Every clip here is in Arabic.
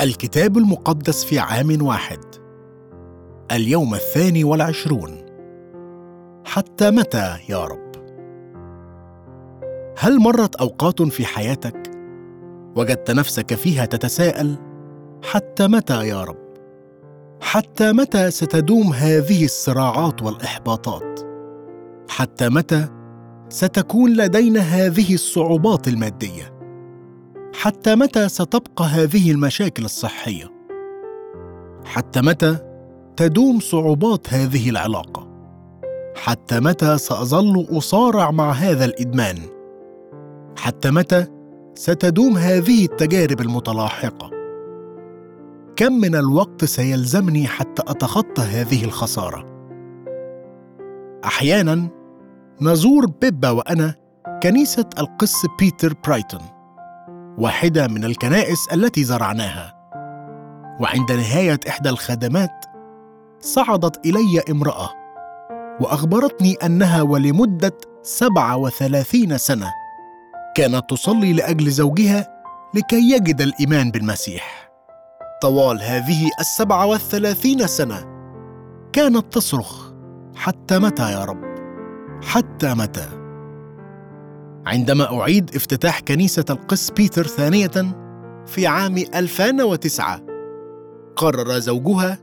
الكتاب المقدس في عام واحد. اليوم الثاني والعشرون. حتى متى يا رب؟ هل مرت أوقات في حياتك وجدت نفسك فيها تتساءل حتى متى يا رب؟ حتى متى ستدوم هذه الصراعات والإحباطات؟ حتى متى ستكون لدينا هذه الصعوبات المادية؟ حتى متى ستبقى هذه المشاكل الصحية؟ حتى متى تدوم صعوبات هذه العلاقة؟ حتى متى سأظل أصارع مع هذا الإدمان؟ حتى متى ستدوم هذه التجارب المتلاحقة؟ كم من الوقت سيلزمني حتى أتخطى هذه الخسارة؟ أحيانا نزور بيبا وأنا كنيسة القس بيتر برايتون. واحدة من الكنائس التي زرعناها. وعند نهاية إحدى الخدمات صعدت إلي امرأة وأخبرتني أنها ولمدة سبعة وثلاثين سنة كانت تصلي لأجل زوجها لكي يجد الإيمان بالمسيح. طوال هذه السبعة والثلاثين سنة كانت تصرخ حتى متى يا رب؟ حتى متى؟ عندما أعيد افتتاح كنيسة القس بيتر ثانية في عام 2009 قرر زوجها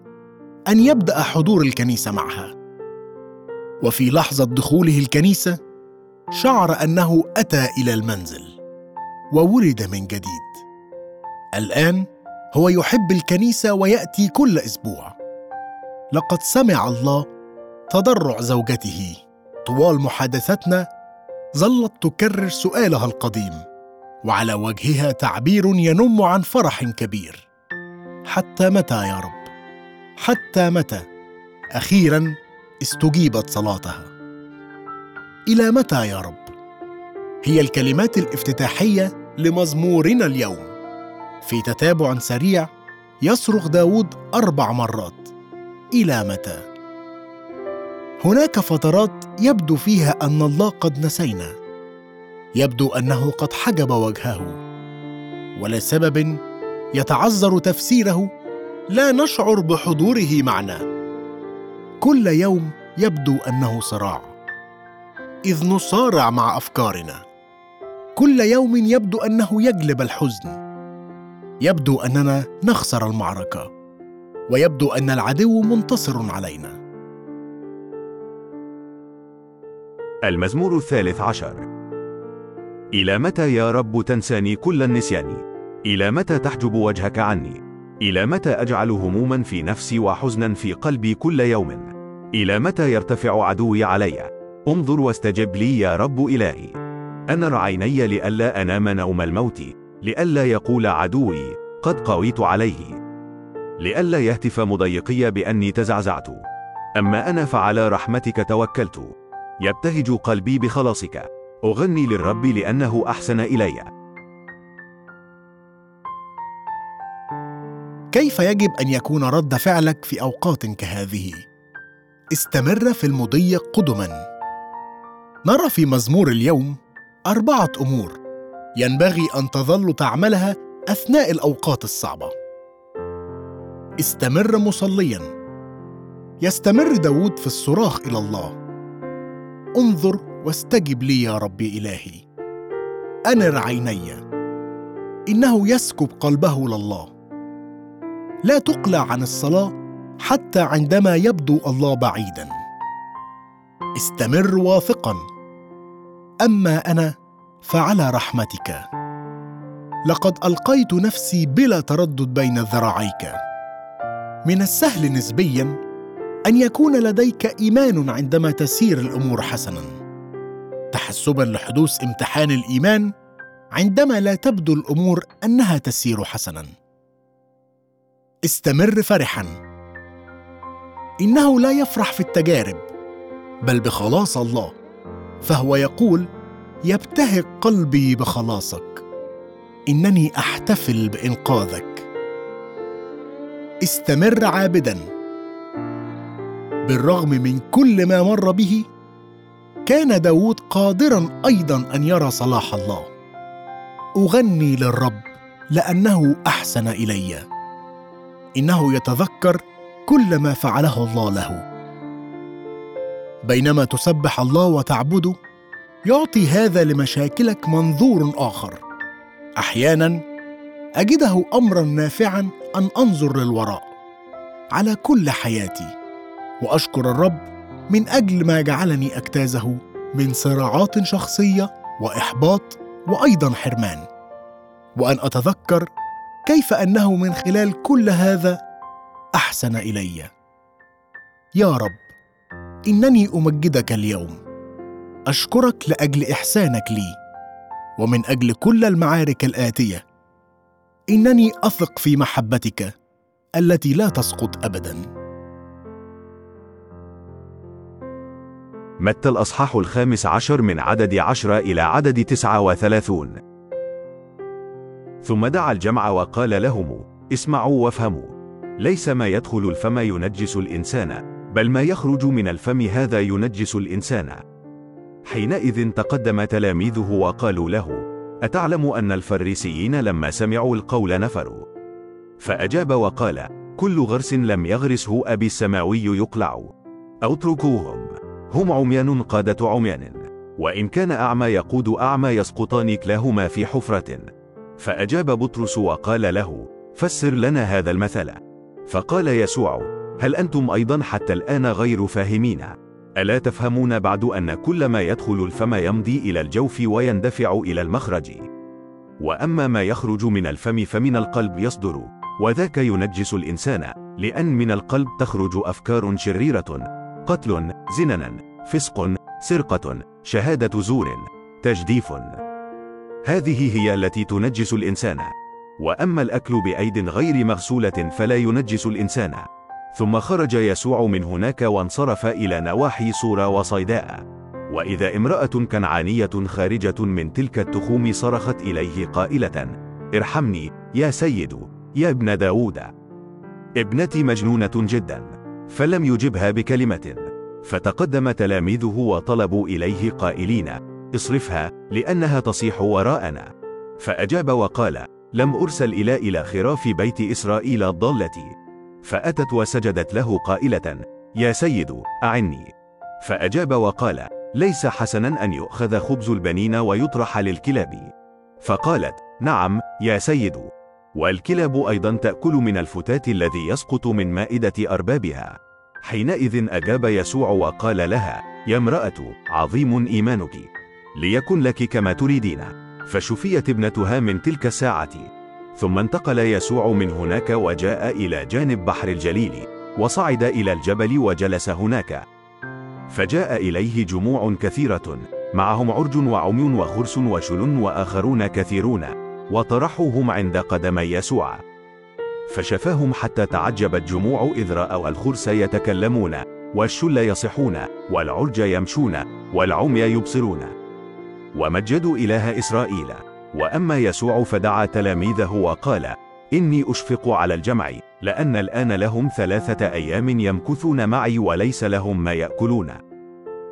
أن يبدأ حضور الكنيسة معها. وفي لحظة دخوله الكنيسة شعر أنه أتى إلى المنزل وولد من جديد. الآن هو يحب الكنيسة ويأتي كل أسبوع. لقد سمع الله تضرع زوجته طوال محادثتنا ظلت تكرر سؤالها القديم وعلى وجهها تعبير ينم عن فرح كبير. حتى متى يا رب؟ حتى متى؟ أخيرا استجيبت صلاتها. إلى متى يا رب؟ هي الكلمات الافتتاحية لمزمورنا اليوم. في تتابع سريع يصرخ داود أربع مرات. إلى متى؟ هناك فترات يبدو فيها أن الله قد نسينا. يبدو أنه قد حجب وجهه. ولسبب يتعذر تفسيره لا نشعر بحضوره معنا. كل يوم يبدو أنه صراع. إذ نصارع مع أفكارنا. كل يوم يبدو أنه يجلب الحزن. يبدو أننا نخسر المعركة. ويبدو أن العدو منتصر علينا. المزمور الثالث عشر إلى متى يا رب تنساني كل النسيان؟ إلى متى تحجب وجهك عني؟ إلى متى أجعل هموما في نفسي وحزنا في قلبي كل يوم؟ إلى متى يرتفع عدوي علي؟ انظر واستجب لي يا رب إلهي أنر عيني لئلا أنام نوم الموت لئلا يقول عدوي قد قويت عليه لئلا يهتف مضيقي بأني تزعزعت أما أنا فعلى رحمتك توكلت يبتهج قلبي بخلاصك. أغني للرب لأنه أحسن إلي. كيف يجب أن يكون رد فعلك في أوقات كهذه؟ استمر في المضي قدما. نرى في مزمور اليوم أربعة أمور ينبغي أن تظل تعملها أثناء الأوقات الصعبة. استمر مصليا. يستمر داود في الصراخ إلى الله. انظر واستجب لي يا ربي إلهي. انر عيني إنه يسكب قلبه لله. لا تقلع عن الصلاة حتى عندما يبدو الله بعيدا. استمر واثقا. أما أنا فعلى رحمتك. لقد ألقيت نفسي بلا تردد بين ذراعيك. من السهل نسبيا أن يكون لديك إيمان عندما تسير الأمور حسنا. تحسبا لحدوث امتحان الإيمان عندما لا تبدو الأمور أنها تسير حسنا. استمر فرحا. إنه لا يفرح في التجارب بل بخلاص الله فهو يقول يبتهج قلبي بخلاصك إنني أحتفل بإنقاذك. استمر عابدا. بالرغم من كل ما مر به كان داود قادرا أيضا أن يرى صلاح الله. أغني للرب لأنه أحسن إلي. إنه يتذكر كل ما فعله الله له. بينما تسبح الله وتعبده يعطي هذا لمشاكلك منظور آخر. أحيانا أجده امرا نافعا أن أنظر للوراء. على كل حياتي. وأشكر الرب من أجل ما جعلني أجتازه من صراعات شخصية وإحباط وأيضا حرمان. وأن أتذكر كيف أنه من خلال كل هذا أحسن إلي. يا رب إنني أمجدك اليوم. أشكرك لأجل إحسانك لي ومن أجل كل المعارك الآتية. إنني أثق في محبتك التي لا تسقط ابدا. متى الأصحاح الخامس عشر من عدد عشرة إلى عدد تسعة وثلاثون؟ ثم دعا الجمع وقال لهم اسمعوا وافهموا. ليس ما يدخل الفم ينجس الإنسان بل ما يخرج من الفم هذا ينجس الإنسان. حينئذ تقدم تلاميذه وقالوا له أتعلم أن الفريسيين لما سمعوا القول نفروا. فأجاب وقال كل غرس لم يغرسه أبي السماوي يقلع. أو أتركوهم. هم عميان قادة عميان. وإن كان أعمى يقود أعمى يسقطان كلاهما في حفرة. فأجاب بطرس وقال له فسر لنا هذا المثل. فقال يسوع هل أنتم أيضا حتى الآن غير فاهمين؟ ألا تفهمون بعد أن كل ما يدخل الفم يمضي إلى الجوف ويندفع إلى المخرج؟ وأما ما يخرج من الفم فمن القلب يصدر. وذاك ينجس الإنسان لأن من القلب تخرج أفكار شريرة. قتل زننا فسق سرقة شهادة زور تجديف. هذه هي التي تنجس الإنسان. وأما الأكل بأيد غير مغسولة فلا ينجس الإنسان. ثم خرج يسوع من هناك وانصرف إلى نواحي صورة وصيداء. وإذا امرأة كنعانية خارجة من تلك التخوم صرخت إليه قائلة ارحمني يا سيد يا ابن داود. ابنتي مجنونة جدا. فلم يجبها بكلمة. فتقدم تلاميذه وطلبوا إليه قائلين اصرفها لأنها تصيح وراءنا. فأجاب وقال لم أرسل إلى إلى خراف بيت إسرائيل الضالة. فأتت وسجدت له قائلة يا سيد أعني. فأجاب وقال ليس حسنا أن يؤخذ خبز البنين ويطرح للكلاب. فقالت نعم يا سيد. والكلاب أيضا تأكل من الفتات الذي يسقط من مائدة أربابها. حينئذ أجاب يسوع وقال لها يا امرأة عظيم إيمانك. ليكن لك كما تريدين. فشفيت ابنتها من تلك الساعة. ثم انتقل يسوع من هناك وجاء إلى جانب بحر الجليل وصعد إلى الجبل وجلس هناك. فجاء إليه جموع كثيرة معهم عرج وعمي وخرس وشل وآخرون كثيرون. وطرحوهم عند قدمي يسوع. فشفاهم حتى تعجبت جموع إذ رأوا الخرس يتكلمون والشل يصحون والعرج يمشون والعمي يبصرون. ومجدوا إله إسرائيل. وأما يسوع فدعا تلاميذه وقال إني أشفق على الجمع لأن الآن لهم ثلاثة أيام يمكثون معي وليس لهم ما يأكلون.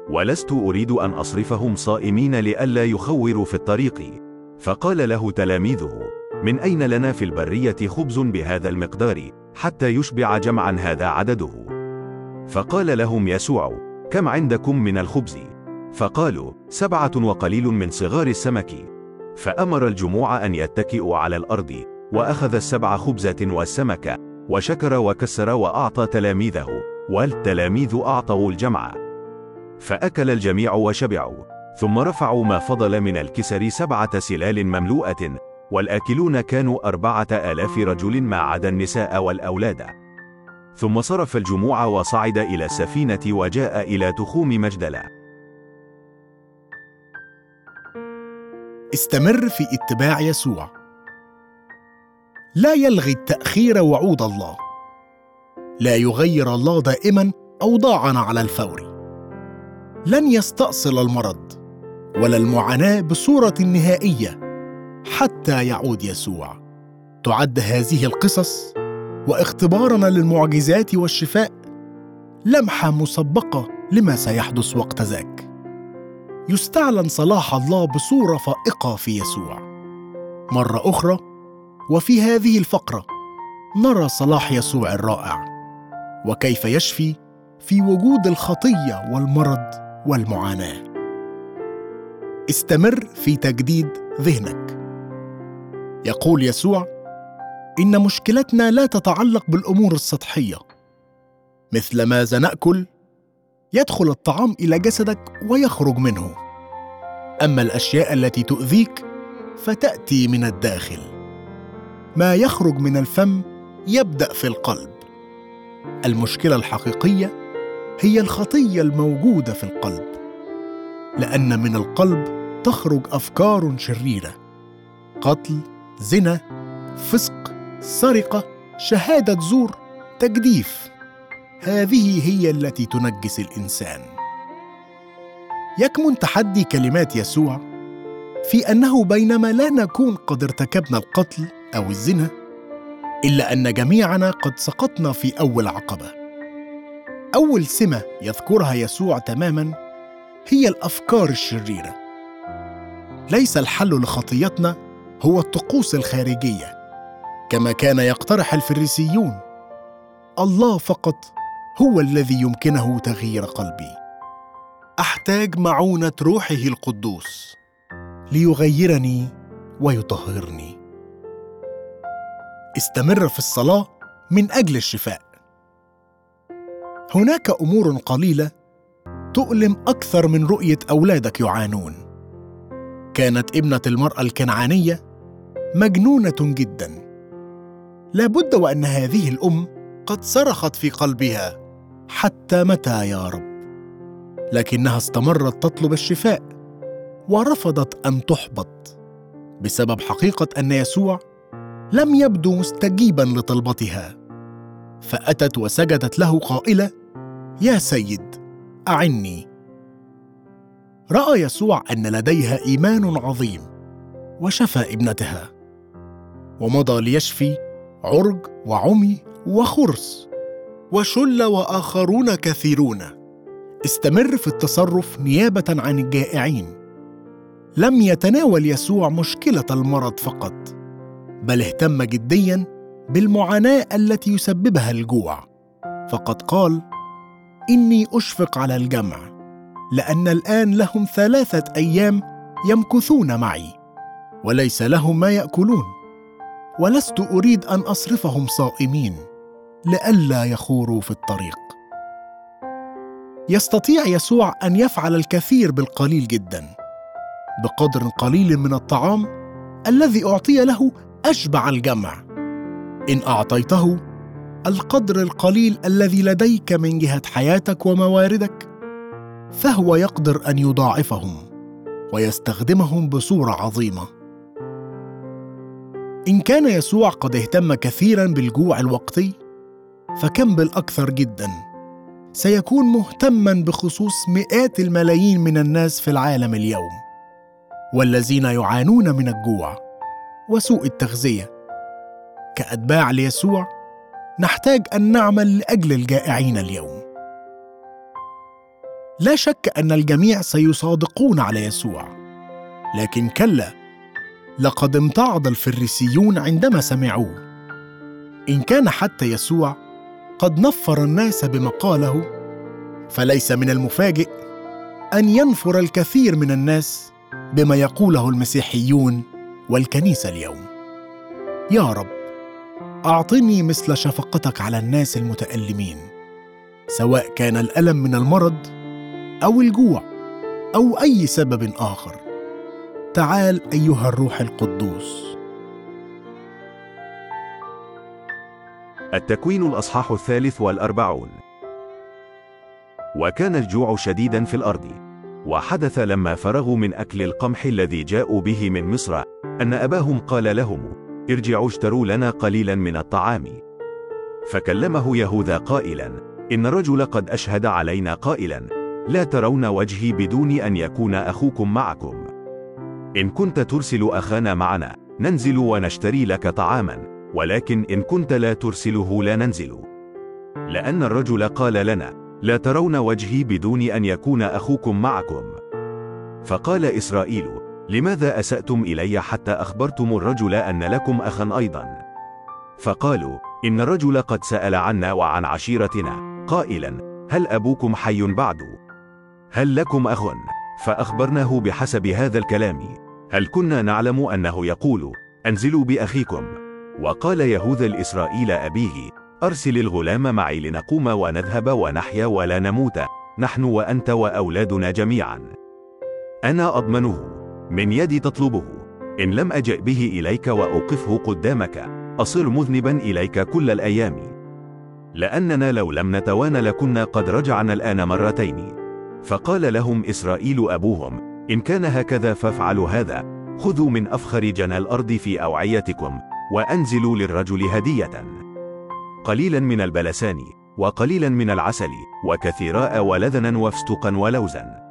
ولست أريد أن أصرفهم صائمين لئلا يخوروا في الطريق. فقال له تلاميذه من أين لنا في البرية خبز بهذا المقدار حتى يشبع جمعا هذا عدده؟ فقال لهم يسوع كم عندكم من الخبز؟ فقالوا سبعة وقليل من صغار السمك. فأمر الجموع أن يتكئوا على الأرض وأخذ السبع خبزة والسمك وشكر وكسر وأعطى تلاميذه والتلاميذ أعطوا الجمع. فأكل الجميع وشبعوا. ثم رفعوا ما فضل من الكسر سبعة سلال مملوءة والآكلون كانوا أربعة آلاف رجل ما عدا النساء والأولاد. ثم صرف الجموع وصعد إلى السفينة وجاء إلى تخوم مجدلة استمر في اتباع يسوع. لا يلغي التأخير وعود الله. لا يغير الله دائما اوضاعنا على الفور. لن يستأصل المرض. ولا المعاناة بصورة نهائية حتى يعود يسوع. تعد هذه القصص واختبارنا للمعجزات والشفاء لمحة مسبقة لما سيحدث وقت ذاك. يستعلن صلاح الله بصورة فائقة في يسوع. مرة أخرى وفي هذه الفقرة نرى صلاح يسوع الرائع وكيف يشفي في وجود الخطية والمرض والمعاناة. استمر في تجديد ذهنك. يقول يسوع إن مشكلتنا لا تتعلق بالأمور السطحية. مثل ماذا ناكل يدخل الطعام إلى جسدك ويخرج منه. أما الأشياء التي تؤذيك فتأتي من الداخل. ما يخرج من الفم يبدأ في القلب. المشكلة الحقيقية هي الخطية الموجودة في القلب. لأن من القلب تخرج أفكار شريرة. قتل زنا فسق سرقة شهادة زور تجديف. هذه هي التي تنجس الإنسان. يكمن تحدي كلمات يسوع في أنه بينما لا نكون قد ارتكبنا القتل أو الزنا إلا أن جميعنا قد سقطنا في أول عقبة. أول سمة يذكرها يسوع تماما هي الأفكار الشريرة. ليس الحل لخطيتنا هو الطقوس الخارجية كما كان يقترح الفريسيون. الله فقط هو الذي يمكنه تغيير قلبي. أحتاج معونة روحه القدوس ليغيرني ويطهرني. استمر في الصلاة من أجل الشفاء. هناك أمور قليلة تؤلم أكثر من رؤية أولادك يعانون. كانت ابنة المرأة الكنعانية مجنونة جدا. لابد وأن هذه الأم قد صرخت في قلبها حتى متى يا رب؟ لكنها استمرت تطلب الشفاء ورفضت أن تحبط بسبب حقيقة أن يسوع لم يبدو مستجيبا لطلبتها. فأتت وسجدت له قائلة يا سيد أعني. رأى يسوع أن لديها إيمان عظيم وشفى ابنتها ومضى ليشفي عرج وعمي وخرس وشل وآخرون كثيرون. استمر في التصرف نيابة عن الجائعين. لم يتناول يسوع مشكلة المرض فقط بل اهتم جديا بالمعاناة التي يسببها الجوع. فقد قال إني أشفق على الجمع لأن الآن لهم ثلاثة أيام يمكثون معي وليس لهم ما يأكلون. ولست أريد أن أصرفهم صائمين لئلا يخوروا في الطريق. يستطيع يسوع أن يفعل الكثير بالقليل جدا بقدر قليل من الطعام الذي أعطي له أشبع الجمع. إن أعطيته القدر القليل الذي لديك من جهة حياتك ومواردك فهو يقدر أن يضاعفهم ويستخدمهم بصورة عظيمة. إن كان يسوع قد اهتم كثيرا بالجوع الوقتي فكم بالأكثر جدا. سيكون مهتما بخصوص مئات الملايين من الناس في العالم اليوم والذين يعانون من الجوع وسوء التغذية. كأتباع ليسوع نحتاج أن نعمل لأجل الجائعين اليوم. لا شك أن الجميع سيصادقون على يسوع. لكن كلا لقد امتعض الفريسيون عندما سمعوه. إن كان حتى يسوع قد نفر الناس بما قاله فليس من المفاجئ أن ينفر الكثير من الناس بما يقوله المسيحيون والكنيسة اليوم. يا رب. أعطني مثل شفقتك على الناس المتألمين سواء كان الألم من المرض أو الجوع أو أي سبب آخر. تعال أيها الروح القدوس. التكوين الأصحاح الثالث والأربعون. وكان الجوع شديدا في الأرض وحدث لما فرغوا من أكل القمح الذي جاءوا به من مصر أن أباهم قال لهم ارجعوا اشتروا لنا قليلا من الطعام. فكلمه يهوذا قائلا إن رجل قد أشهد علينا قائلا لا ترون وجهي بدون أن يكون أخوكم معكم. إن كنت ترسل أخانا معنا ننزل ونشتري لك طعاما ولكن إن كنت لا ترسله لا ننزل. لأن الرجل قال لنا لا ترون وجهي بدون أن يكون أخوكم معكم. فقال إسرائيل لماذا أسأتم إلي حتى أخبرتم الرجل أن لكم أخا أيضا؟ فقالوا إن الرجل قد سأل عنا وعن عشيرتنا. قائلا هل أبوكم حي بعد؟ هل لكم أخ؟ فأخبرناه بحسب هذا الكلام. هل كنا نعلم أنه يقول أنزلوا بأخيكم؟ وقال يهوذا الإسرائيل أبيه أرسل الغلام معي لنقوم ونذهب ونحيا ولا نموت نحن وأنت وأولادنا جميعا. أنا أضمنه. من يدي تطلبه. إن لم أجئ به إليك وأوقفه قدامك أصر مذنبا إليك كل الأيام. لأننا لو لم نتوان لكنا قد رجعنا الآن مرتين. فقال لهم إسرائيل أبوهم إن كان هكذا فافعلوا هذا. خذوا من أفخر جنى الأرض في أوعيتكم وأنزلوا للرجل هدية. قليلا من البلسان وقليلا من العسل وكثيراء ولذنا وفستقا ولوزا.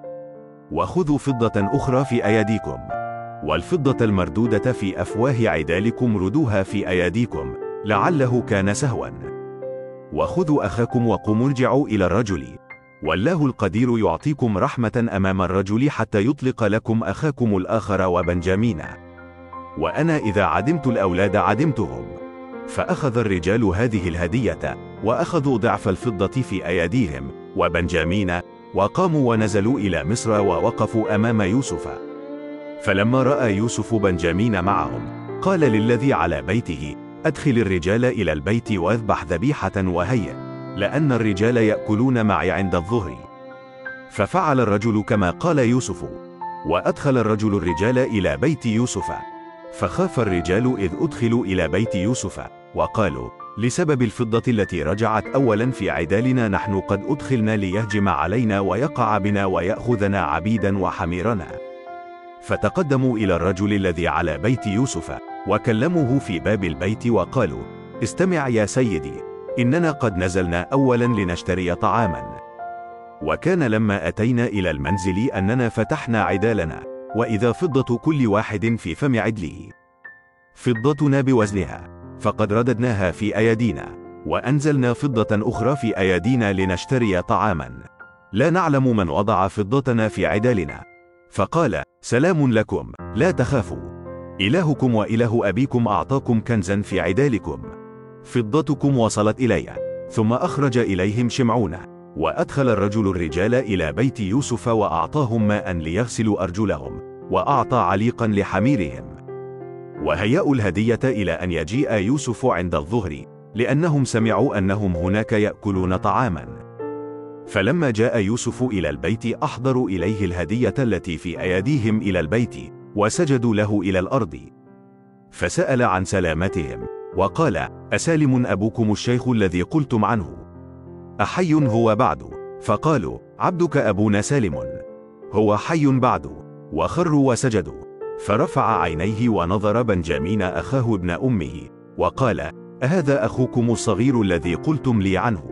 وخذوا فضة أخرى في أيديكم والفضة المردودة في أفواه عدالكم ردوها في أيديكم لعله كان سهوا. وخذوا أخاكم وقوموا ارجعوا إلى الرجل. والله القدير يعطيكم رحمة أمام الرجل حتى يطلق لكم أخاكم الآخر وبنجامين. وأنا إذا عدمت الأولاد عدمتهم. فأخذ الرجال هذه الهدية وأخذوا ضعف الفضة في أيديهم وبنجامين وقاموا ونزلوا إلى مصر ووقفوا أمام يوسف. فلما رأى يوسف بنجامين معهم قال للذي على بيته أدخل الرجال إلى البيت وأذبح ذبيحة وهيئ لأن الرجال يأكلون معي عند الظهر. ففعل الرجل كما قال يوسف وأدخل الرجل الرجال إلى بيت يوسف. فخاف الرجال إذ أدخلوا إلى بيت يوسف وقالوا لسبب الفضة التي رجعت أولا في عدالنا نحن قد أدخلنا ليهجم علينا ويقع بنا ويأخذنا عبيدا وحميرنا فتقدموا إلى الرجل الذي على بيت يوسف وكلموه في باب البيت وقالوا استمع يا سيدي إننا قد نزلنا أولا لنشتري طعاما. وكان لما أتينا إلى المنزل أننا فتحنا عدالنا وإذا فضة كل واحد في فم عدله. فضتنا بوزنها. فقد رددناها في أيدينا وأنزلنا فضة أخرى في أيدينا لنشتري طعاما. لا نعلم من وضع فضتنا في عدالنا. فقال سلام لكم لا تخافوا. إلهكم وإله أبيكم أعطاكم كنزا في عدالكم. فضتكم وصلت إلي ثم أخرج إليهم شمعون. وأدخل الرجل الرجال إلى بيت يوسف وأعطاهم ماء ليغسلوا أرجلهم وأعطى عليقا لحميرهم. وهيأوا الهدية إلى أن يجيء يوسف عند الظهر لأنهم سمعوا أنهم هناك يأكلون طعاما. فلما جاء يوسف إلى البيت أحضروا إليه الهدية التي في أيديهم إلى البيت وسجدوا له إلى الأرض. فسأل عن سلامتهم وقال أسالم أبوكم الشيخ الذي قلتم عنه. أحي هو بعد. فقالوا عبدك أبونا سالم. هو حي بعد. وخروا وسجدوا. فرفع عينيه ونظر بنجامين أخاه ابن أمه وقال أهذا أخوكم الصغير الذي قلتم لي عنه.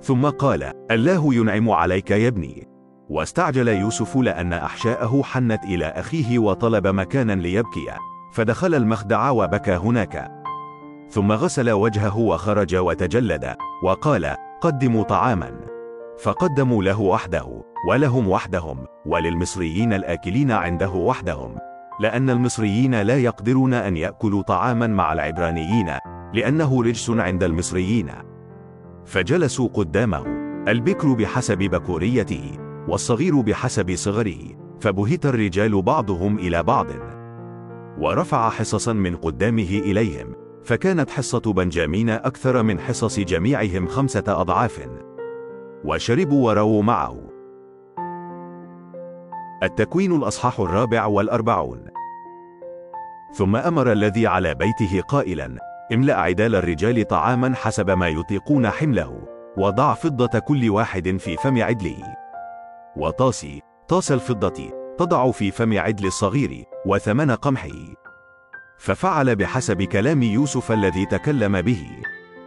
ثم قال الله ينعم عليك يا ابني. واستعجل يوسف لأن أحشاءه حنت إلى أخيه وطلب مكانا ليبكي فدخل المخدع وبكى هناك. ثم غسل وجهه وخرج وتجلد وقال قدموا طعاما. فقدموا له وحده ولهم وحدهم وللمصريين الآكلين عنده وحدهم. لأن المصريين لا يقدرون أن يأكلوا طعاما مع العبرانيين لأنه رجس عند المصريين. فجلسوا قدامه البكر بحسب بكوريته والصغير بحسب صغره فبهت الرجال بعضهم إلى بعض. ورفع حصصا من قدامه إليهم فكانت حصة بنجامين أكثر من حصص جميعهم خمسة أضعاف. وشربوا ورووا معه. التكوين الأصحاح الرابع والأربعون. ثم أمر الذي على بيته قائلا املأ عدال الرجال طعاما حسب ما يطيقون حمله وضع فضة كل واحد في فم عدله. وطاسي طاس الفضة تضع في فم عدل الصغير وثمن قمحه. ففعل بحسب كلام يوسف الذي تكلم به.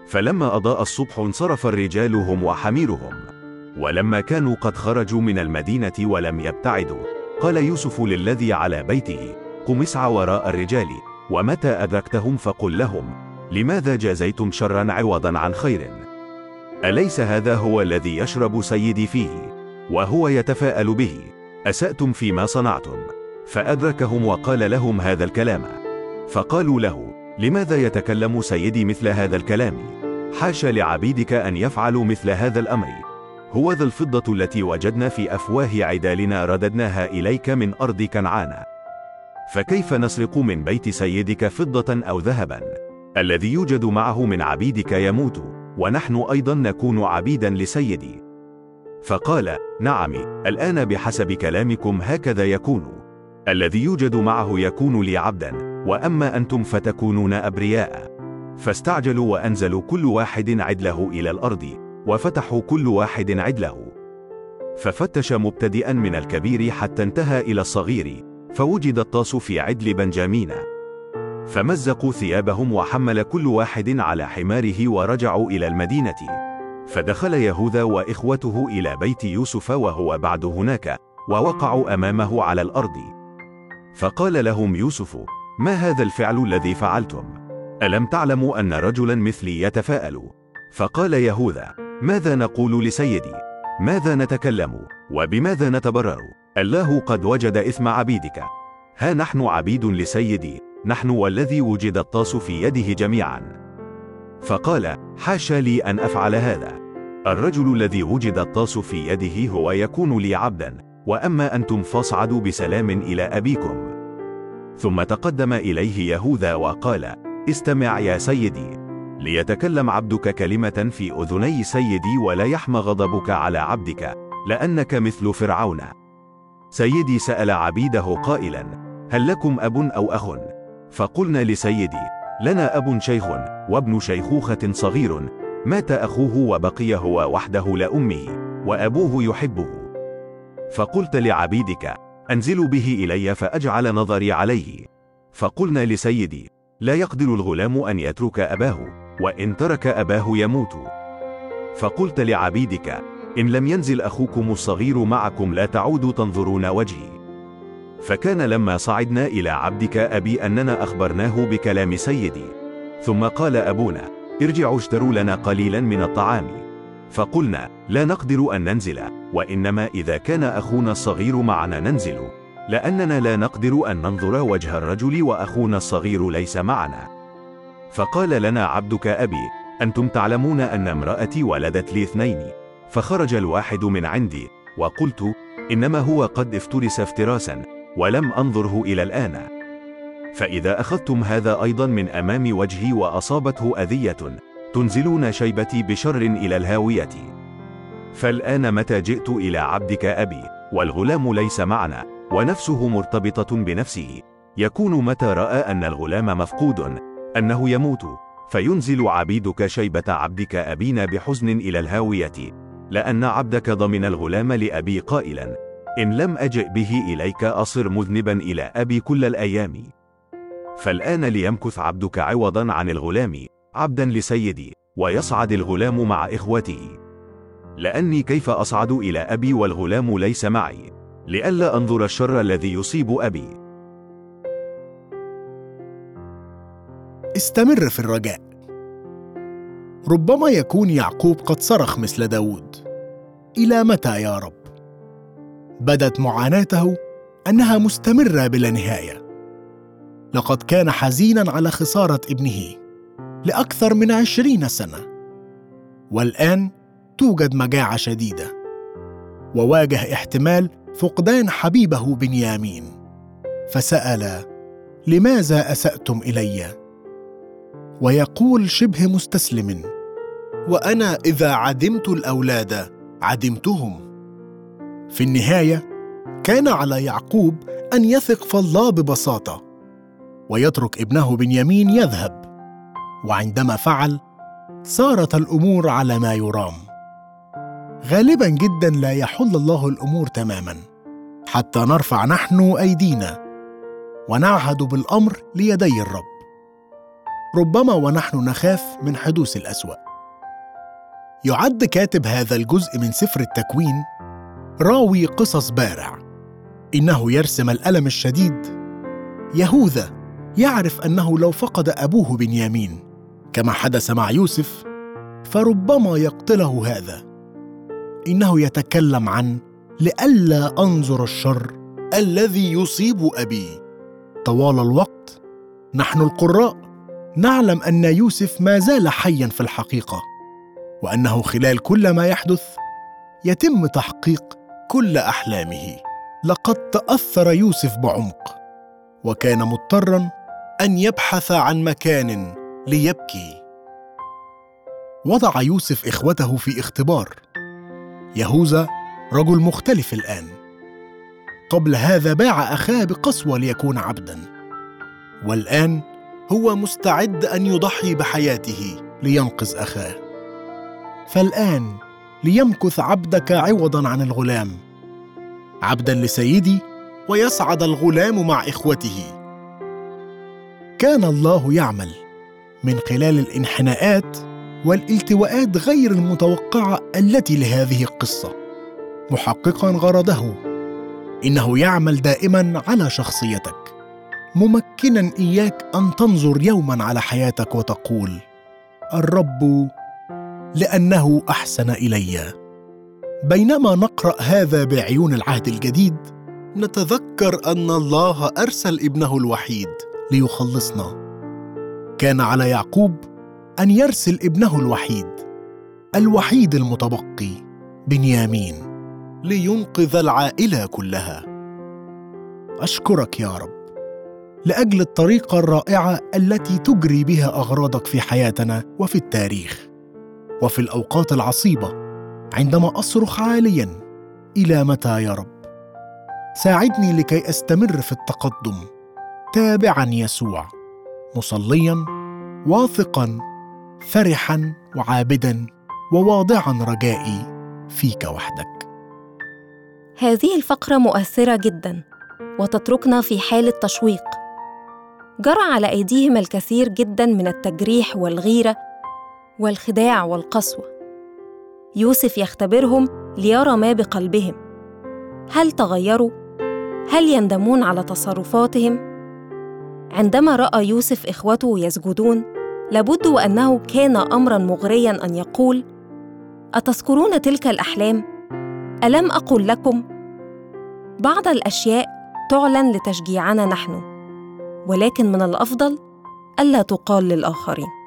فلما أضاء الصبح انصرف الرجال هم وحميرهم. ولما كانوا قد خرجوا من المدينة ولم يبتعدوا. قال يوسف للذي على بيته قم اسعى وراء الرجال ومتى أدركتهم فقل لهم لماذا جازيتم شرا عوضا عن خير؟ أليس هذا هو الذي يشرب سيدي فيه وهو يتفاءل به أسأتم فيما صنعتم؟ فأدركهم وقال لهم هذا الكلام. فقالوا له لماذا يتكلم سيدي مثل هذا الكلام؟ حاشا لعبيدك أن يفعلوا مثل هذا الأمر. هو ذا الفضة التي وجدنا في أفواه عدالنا رددناها إليك من أرض كنعان. فكيف نسرق من بيت سيدك فضة أو ذهبا؟ الذي يوجد معه من عبيدك يموت ونحن أيضا نكون عبيدا لسيدي. فقال نعم الآن بحسب كلامكم هكذا يكون. الذي يوجد معه يكون لي عبدا وأما أنتم فتكونون أبرياء. فاستعجلوا وأنزلوا كل واحد عدله إلى الأرض. وفتحوا كل واحد عدله. ففتش مبتدئا من الكبير حتى انتهى إلى الصغير فوجد الطاس في عدل بنجامين. فمزقوا ثيابهم وحمل كل واحد على حماره ورجعوا إلى المدينة. فدخل يهوذا وإخوته إلى بيت يوسف وهو بعد هناك ووقعوا أمامه على الأرض. فقال لهم يوسف ما هذا الفعل الذي فعلتم؟ ألم تعلموا أن رجلا مثلي يتفاءل فقال يهوذا ماذا نقول لسيدي؟ ماذا نتكلم؟ وبماذا نتبرر؟ الله قد وجد إثم عبيدك. ها نحن عبيد لسيدي نحن والذي وجد الطاس في يده جميعا. فقال حاشا لي أن أفعل هذا. الرجل الذي وجد الطاس في يده هو يكون لي عبدا وأما أنتم فاصعدوا بسلام إلى أبيكم. ثم تقدم إليه يهوذا وقال استمع يا سيدي. ليتكلم عبدك كلمة في أذني سيدي ولا يحمى غضبك على عبدك لأنك مثل فرعون. سيدي سأل عبيده قائلا هل لكم أب أو أخ؟ فقلنا لسيدي لنا أب شيخ وابن شيخوخة صغير مات أخوه وبقي هو وحده لأمه وأبوه يحبه. فقلت لعبيدك انزلوا به إلي فأجعل نظري عليه. فقلنا لسيدي لا يقدر الغلام أن يترك أباه. وإن ترك أباه يموت. فقلت لعبيدك إن لم ينزل أخوكم الصغير معكم لا تعودوا تنظرون وجهي. فكان لما صعدنا إلى عبدك أبي أننا أخبرناه بكلام سيدي. ثم قال أبونا ارجعوا اشتروا لنا قليلا من الطعام. فقلنا لا نقدر أن ننزل وإنما إذا كان أخونا الصغير معنا ننزل. لأننا لا نقدر أن ننظر وجه الرجل وأخونا الصغير ليس معنا. فقال لنا عبدك أبي أنتم تعلمون أن امرأتي ولدت لي اثنين فخرج الواحد من عندي وقلت إنما هو قد افترس افتراسا ولم أنظره إلى الآن. فإذا أخذتم هذا أيضا من أمام وجهي وأصابته أذية تنزلون شيبتي بشر إلى الهاوية. فالآن متى جئت إلى عبدك أبي؟ والغلام ليس معنا ونفسه مرتبطة بنفسه. يكون متى رأى أن الغلام مفقود؟ أنه يموت. فينزل عبيدك شيبة عبدك أبينا بحزن إلى الهاوية. لأن عبدك ضمن الغلام لأبي قائلا. إن لم أجئ به إليك أصر مذنبا إلى أبي كل الأيام. فالآن ليمكث عبدك عوضا عن الغلام. عبدا لسيدي. ويصعد الغلام مع إخوته. لأني كيف أصعد إلى أبي والغلام ليس معي. لئلا أنظر الشر الذي يصيب أبي. استمر في الرجاء. ربما يكون يعقوب قد صرخ مثل داود. إلى متى يا رب؟ بدت معاناته أنها مستمرة بلا نهاية. لقد كان حزينا على خسارة ابنه لأكثر من عشرين سنة. والآن توجد مجاعة شديدة. وواجه احتمال فقدان حبيبه بنيامين. فسأل لماذا أسأتم إلي؟ ويقول شبه مستسلم وأنا إذا عدمت الأولاد عدمتهم. في النهاية كان على يعقوب أن يثق في الله ببساطة ويترك ابنه بنيامين يذهب وعندما فعل صارت الأمور على ما يرام. غالبا جدا لا يحل الله الأمور تماما حتى نرفع نحن أيدينا ونعهد بالأمر ليدي الرب. ربما ونحن نخاف من حدوث الأسوأ. يعد كاتب هذا الجزء من سفر التكوين راوي قصص بارع. إنه يرسم الألم الشديد. يهوذا يعرف أنه لو فقد أبوه بنيامين كما حدث مع يوسف فربما يقتله هذا. إنه يتكلم عن لئلا أنظر الشر الذي يصيب أبي. طوال الوقت نحن القراء نعلم أن يوسف ما زال حيا في الحقيقة وأنه خلال كل ما يحدث يتم تحقيق كل أحلامه. لقد تأثر يوسف بعمق وكان مضطرا أن يبحث عن مكان ليبكي. وضع يوسف إخوته في اختبار. يهوذا رجل مختلف الآن. قبل هذا باع أخاه بقسوة ليكون عبدا. والآن هو مستعد أن يضحي بحياته لينقذ أخاه. فالآن ليمكث عبدك عوضا عن الغلام. عبدا لسيدي ويسعد الغلام مع إخوته. كان الله يعمل من خلال الانحناءات والالتواءات غير المتوقعة التي لهذه القصة. محققا غرضه إنه يعمل دائما على شخصيتك. ممكنا إياك أن تنظر يوما على حياتك وتقول الرب لأنه أحسن إلي. بينما نقرأ هذا بعيون العهد الجديد نتذكر أن الله أرسل ابنه الوحيد ليخلصنا. كان على يعقوب أن يرسل ابنه الوحيد الوحيد المتبقي بنيامين لينقذ العائلة كلها. أشكرك يا رب. لأجل الطريقة الرائعة التي تجري بها أغراضك في حياتنا وفي التاريخ وفي الأوقات العصيبة عندما أصرخ عاليا إلى متى يا رب؟ ساعدني لكي أستمر في التقدم تابعا يسوع مصليا واثقا فرحا وعابدا وواضعا رجائي فيك وحدك. هذه الفقرة مؤثرة جدا وتتركنا في حالة تشويق. جرى على أيديهم الكثير جدا من التجريح والغيرة والخداع والقسوة يوسف يختبرهم ليرى ما بقلبهم هل تغيروا؟ هل يندمون على تصرفاتهم؟ عندما رأى يوسف إخوته يسجدون لابد وأنه كان أمرا مغريا أن يقول أتذكرون تلك الأحلام؟ ألم أقل لكم؟ بعض الأشياء تعلن لتشجيعنا نحن ولكن من الأفضل ألا تقال للآخرين.